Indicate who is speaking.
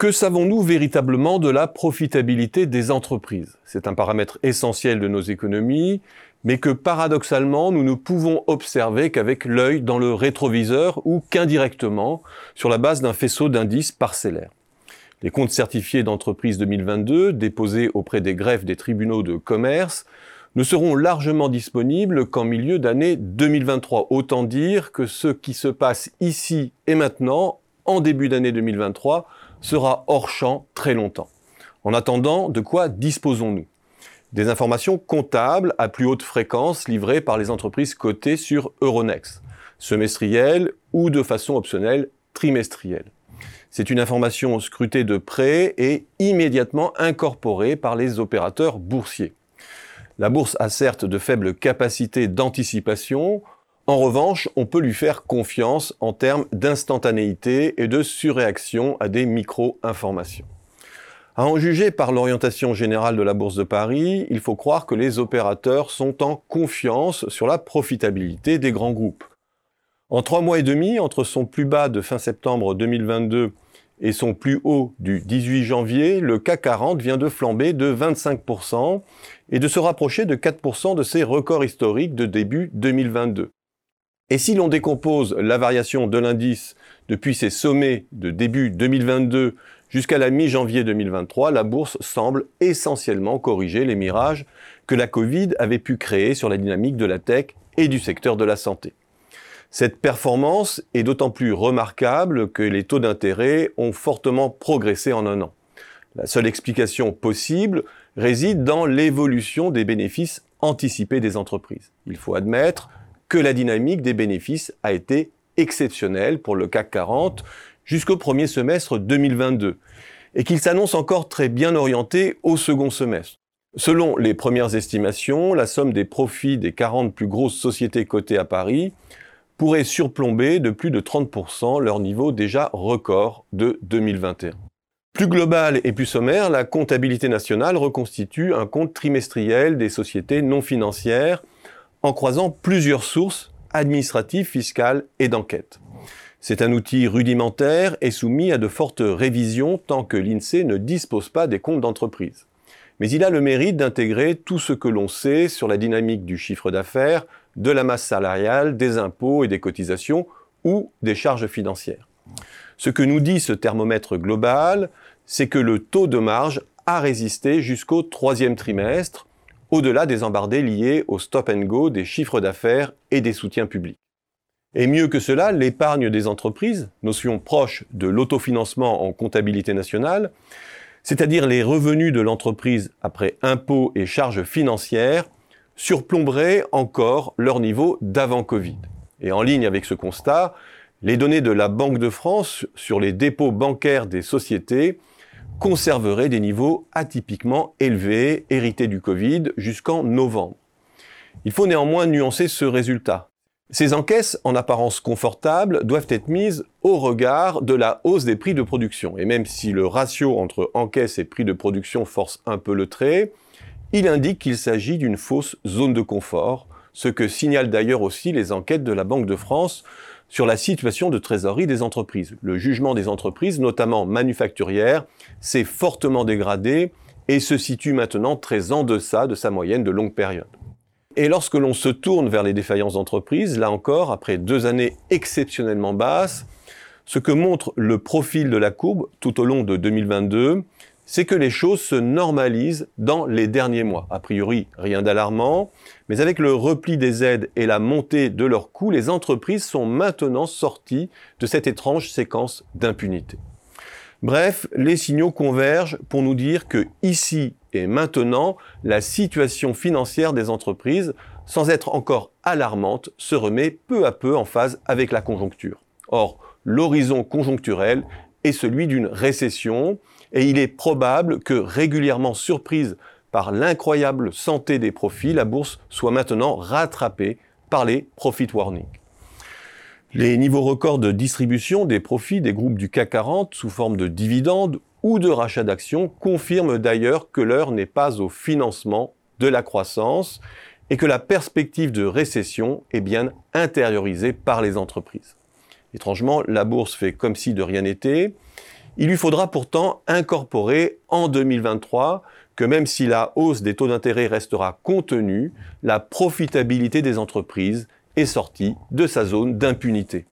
Speaker 1: Que savons-nous véritablement de la profitabilité des entreprises? C'est un paramètre essentiel de nos économies, mais que paradoxalement, nous ne pouvons observer qu'avec l'œil dans le rétroviseur ou qu'indirectement sur la base d'un faisceau d'indices parcellaires. Les comptes certifiés d'entreprise 2022, déposés auprès des greffes des tribunaux de commerce, ne seront largement disponibles qu'en milieu d'année 2023. Autant dire que ce qui se passe ici et maintenant, en début d'année 2023, sera hors champ très longtemps. En attendant, de quoi disposons-nous? Des informations comptables à plus haute fréquence livrées par les entreprises cotées sur Euronext, semestrielles ou de façon optionnelle trimestrielle. C'est une information scrutée de près et immédiatement incorporée par les opérateurs boursiers. La bourse a certes de faibles capacités d'anticipation, en revanche, on peut lui faire confiance en termes d'instantanéité et de surréaction à des micro-informations. À en juger par l'orientation générale de la Bourse de Paris, il faut croire que les opérateurs sont en confiance sur la profitabilité des grands groupes. En trois mois et demi, entre son plus bas de fin septembre 2022 et son plus haut du 18 janvier, le CAC 40 vient de flamber de 25% et de se rapprocher de 4% de ses records historiques de début 2022. Et si l'on décompose la variation de l'indice depuis ses sommets de début 2022 jusqu'à la mi-janvier 2023, la bourse semble essentiellement corriger les mirages que la Covid avait pu créer sur la dynamique de la tech et du secteur de la santé. Cette performance est d'autant plus remarquable que les taux d'intérêt ont fortement progressé en un an. La seule explication possible réside dans l'évolution des bénéfices anticipés des entreprises. Il faut admettre que la dynamique des bénéfices a été exceptionnelle pour le CAC 40 jusqu'au premier semestre 2022 et qu'il s'annonce encore très bien orienté au second semestre. Selon les premières estimations, la somme des profits des 40 plus grosses sociétés cotées à Paris pourrait surplomber de plus de 30% leur niveau déjà record de 2021. Plus global et plus sommaire, la comptabilité nationale reconstitue un compte trimestriel des sociétés non financières en croisant plusieurs sources administratives, fiscales et d'enquête. C'est un outil rudimentaire et soumis à de fortes révisions tant que l'INSEE ne dispose pas des comptes d'entreprise. Mais il a le mérite d'intégrer tout ce que l'on sait sur la dynamique du chiffre d'affaires, de la masse salariale, des impôts et des cotisations ou des charges financières. Ce que nous dit ce thermomètre global, c'est que le taux de marge a résisté jusqu'au troisième trimestre, au-delà des embardés liés au stop and go des chiffres d'affaires et des soutiens publics. Et mieux que cela, l'épargne des entreprises, notion proche de l'autofinancement en comptabilité nationale, c'est-à-dire les revenus de l'entreprise après impôts et charges financières, surplomberait encore leur niveau d'avant Covid. Et en ligne avec ce constat, les données de la Banque de France sur les dépôts bancaires des sociétés conserverait des niveaux atypiquement élevés, hérités du Covid, jusqu'en novembre. Il faut néanmoins nuancer ce résultat. Ces encaisses, en apparence confortables, doivent être mises au regard de la hausse des prix de production. Et même si le ratio entre encaisse et prix de production force un peu le trait, il indique qu'il s'agit d'une fausse zone de confort, ce que signalent d'ailleurs aussi les enquêtes de la Banque de France sur la situation de trésorerie des entreprises. Le jugement des entreprises, notamment manufacturières, s'est fortement dégradé et se situe maintenant très en deçà de sa moyenne de longue période. Et lorsque l'on se tourne vers les défaillances d'entreprises, là encore, après deux années exceptionnellement basses, ce que montre le profil de la courbe tout au long de 2022, c'est que les choses se normalisent dans les derniers mois. A priori, rien d'alarmant, mais avec le repli des aides et la montée de leurs coûts, les entreprises sont maintenant sorties de cette étrange séquence d'impunité. Bref, les signaux convergent pour nous dire que ici et maintenant, la situation financière des entreprises, sans être encore alarmante, se remet peu à peu en phase avec la conjoncture. Or, l'horizon conjoncturel est celui d'une récession et il est probable que régulièrement surprise par l'incroyable santé des profits, la bourse soit maintenant rattrapée par les profit warnings. Les niveaux records de distribution des profits des groupes du CAC 40 sous forme de dividendes ou de rachats d'actions confirment d'ailleurs que l'heure n'est pas au financement de la croissance et que la perspective de récession est bien intériorisée par les entreprises. Étrangement, la bourse fait comme si de rien n'était, Il lui faudra pourtant incorporer en 2023 que même si la hausse des taux d'intérêt restera contenue, la profitabilité des entreprises est sortie de sa zone d'impunité.